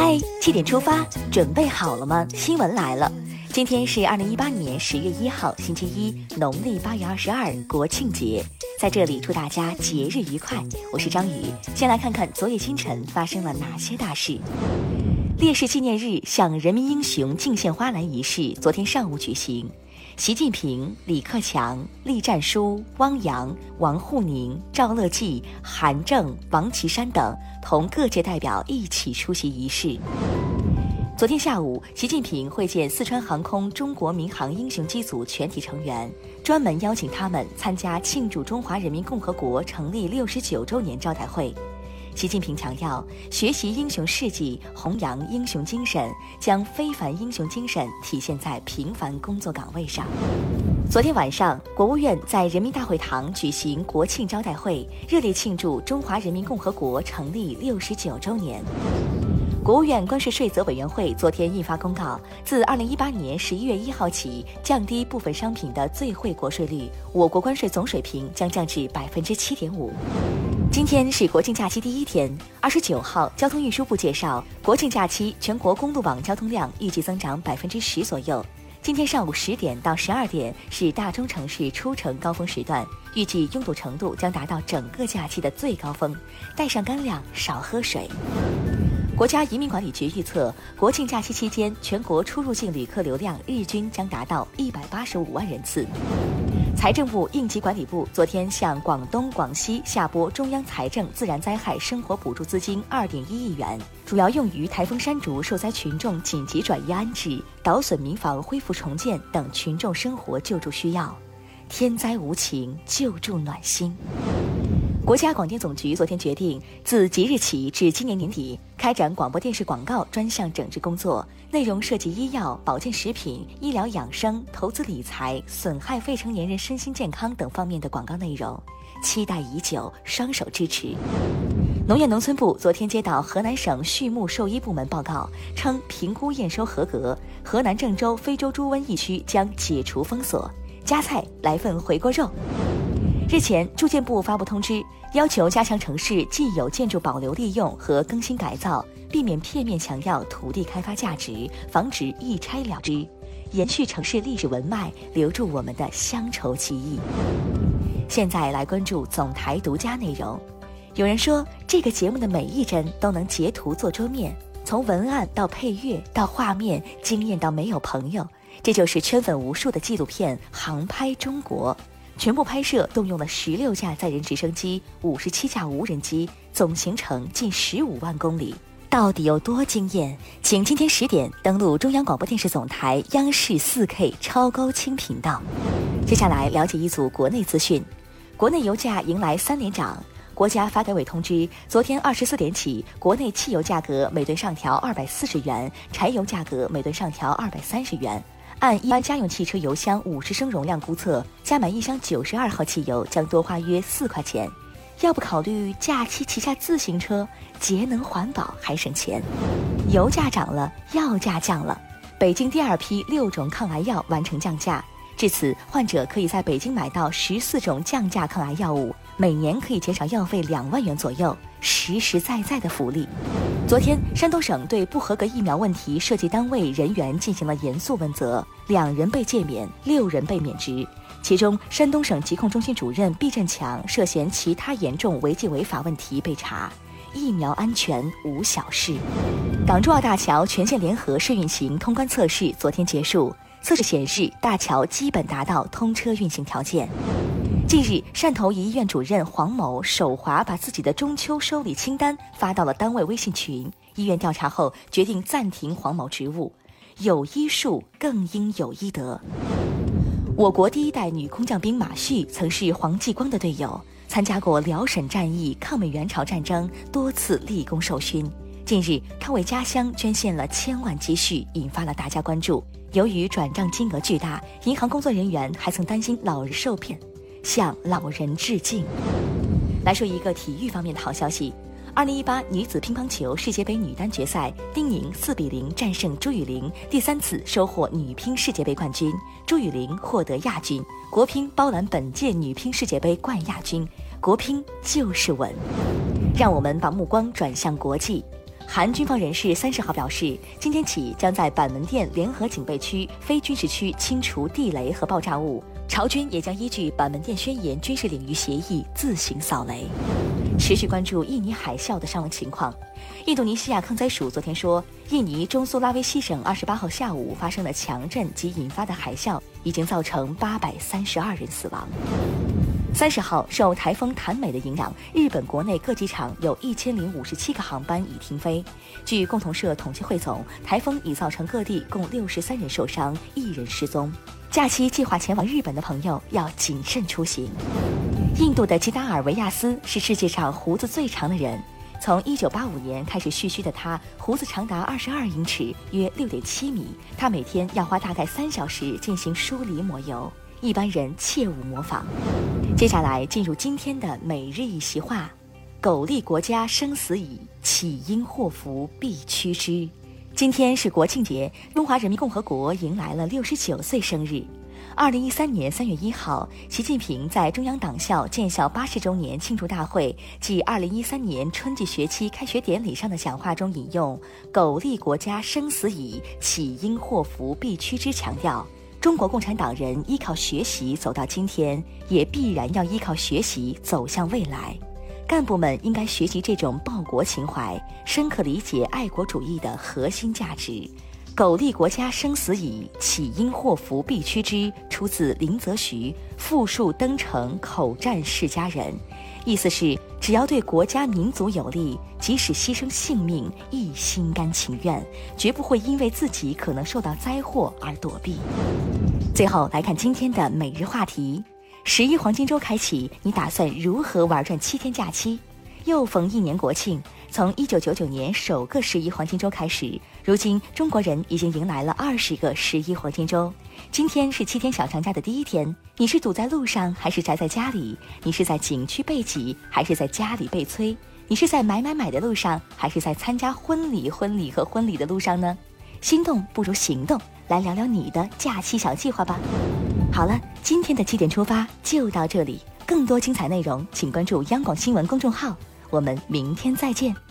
嗨，七点出发，准备好了吗？新闻来了，今天是二零一八年十月一号，星期一，农历八月二十二，国庆节，在这里祝大家节日愉快。我是张宇，先来看看昨夜今晨发生了哪些大事。烈士纪念日向人民英雄敬献花篮仪式昨天上午举行。习近平、李克强、栗战书、汪洋、王沪宁、赵乐际、韩正、王岐山等同各界代表一起出席仪式。昨天下午，习近平会见四川航空中国民航英雄机组全体成员，专门邀请他们参加庆祝中华人民共和国成立六十九周年招待会。习近平强调，学习英雄事迹，弘扬英雄精神，将非凡英雄精神体现在平凡工作岗位上。昨天晚上，国务院在人民大会堂举行国庆招待会，热烈庆祝中华人民共和国成立六十九周年。国务院关税税则委员会昨天印发公告，自二零一八年十一月一号起，降低部分商品的最惠国税率，我国关税总水平将降至百分之七点五。今天是国庆假期第一天，二十九号，交通运输部介绍，国庆假期全国公路网交通量预计增长百分之十左右。今天上午十点到十二点是大中城市出城高峰时段，预计拥堵程度将达到整个假期的最高峰，带上干粮，少喝水。国家移民管理局预测，国庆假期期间全国出入境旅客流量日均将达到一百八十五万人次。财政部应急管理部昨天向广东、广西下拨中央财政自然灾害生活补助资金二点一亿元，主要用于台风山竹受灾群众紧急转移安置、倒损民房恢复重建等群众生活救助需要。天灾无情，救助暖心。国家广电总局昨天决定，自即日起至今年年底，开展广播电视广告专项整治工作，内容涉及医药、保健食品、医疗养生、投资理财、损害未成年人身心健康等方面的广告内容，期待已久，双手支持。农业农村部昨天接到河南省畜牧兽医部门报告，称评估验收合格，河南郑州非洲猪瘟疫区将解除封锁。加菜来份回锅肉。日前，住建部发布通知，要求加强城市既有建筑保留利用和更新改造，避免片面强调土地开发价值，防止一拆了之，延续城市历史文脉，留住我们的乡愁记忆。现在来关注总台独家内容。有人说，这个节目的每一帧都能截图做桌面，从文案到配乐到画面，惊艳到没有朋友。这就是圈粉无数的纪录片《航拍中国》。全部拍摄动用了十六架载人直升机、五十七架无人机，总行程近十五万公里，到底有多惊艳？请今天十点登录中央广播电视总台央视四 K 超高清频道。接下来了解一组国内资讯：国内油价迎来三连涨。国家发改委通知，昨天二十四点起，国内汽油价格每吨上调二百四十元，柴油价格每吨上调二百三十元。按一般家用汽车油箱五十升容量估测，加满一箱九十二号汽油将多花约四块钱。要不考虑假期骑下自行车，节能环保还省钱。油价涨了，药价降了。北京第二批六种抗癌药完成降价，至此患者可以在北京买到十四种降价抗癌药物，每年可以减少药费两万元左右，实实在在的福利。昨天，山东省对不合格疫苗问题涉及单位人员进行了严肃问责，两人被诫免，六人被免职。其中，山东省疾控中心主任毕振强涉嫌其他严重违纪违法问题被查。疫苗安全无小事。港珠澳大桥全线联合试运行通关测试昨天结束，测试显示大桥基本达到通车运行条件。近日，汕头一医院主任黄某手滑，把自己的中秋收礼清单发到了单位微信群。医院调查后决定暂停黄某职务。有医术，更应有医德。我国第一代女空降兵马旭曾是黄继光的队友，参加过辽沈战役、抗美援朝战争，多次立功受勋。近日，他为家乡捐献了千万积蓄，引发了大家关注。由于转账金额巨大，银行工作人员还曾担心老人受骗。向老人致敬。来说一个体育方面的好消息：二零一八女子乒乓球世界杯女单决赛，丁宁四比零战胜朱雨玲，第三次收获女乒世界杯冠军。朱雨玲获得亚军，国乒包揽本届女乒世界杯冠亚军，国乒就是稳。让我们把目光转向国际。韩军方人士三十号表示，今天起将在板门店联合警备区、非军事区清除地雷和爆炸物。朝军也将依据板门店宣言军事领域协议自行扫雷。持续关注印尼海啸的伤亡情况。印度尼西亚抗灾署昨天说，印尼中苏拉威西省二十八号下午发生的强震及引发的海啸，已经造成八百三十二人死亡。三十号，受台风谭美的影响，日本国内各机场有一千零五十七个航班已停飞。据共同社统计汇总，台风已造成各地共六十三人受伤，一人失踪。假期计划前往日本的朋友要谨慎出行。印度的吉达尔维亚斯是世界上胡子最长的人，从一九八五年开始蓄须的他，胡子长达二十二英尺，约六点七米。他每天要花大概三小时进行梳理抹油。一般人切勿模仿。接下来进入今天的每日一席话：苟利国家生死以，岂因祸福避趋之。今天是国庆节，中华人民共和国迎来了六十九岁生日。二零一三年三月一号，习近平在中央党校建校八十周年庆祝大会暨二零一三年春季学期开学典礼上的讲话中引用“苟利国家生死以，岂因祸福避趋之”，强调。中国共产党人依靠学习走到今天，也必然要依靠学习走向未来。干部们应该学习这种报国情怀，深刻理解爱国主义的核心价值。苟利国家生死以，岂因祸福避趋之？出自林则徐《富庶登城口战世家人》，意思是只要对国家民族有利，即使牺牲性命亦心甘情愿，绝不会因为自己可能受到灾祸而躲避。最后来看今天的每日话题：十一黄金周开启，你打算如何玩转七天假期？又逢一年国庆。从一九九九年首个十一黄金周开始，如今中国人已经迎来了二十个十一黄金周。今天是七天小长假的第一天，你是堵在路上还是宅在家里？你是在景区被挤还是在家里被催？你是在买买买的路上还是在参加婚礼、婚礼和婚礼的路上呢？心动不如行动，来聊聊你的假期小计划吧。好了，今天的七点出发就到这里，更多精彩内容请关注央广新闻公众号。我们明天再见。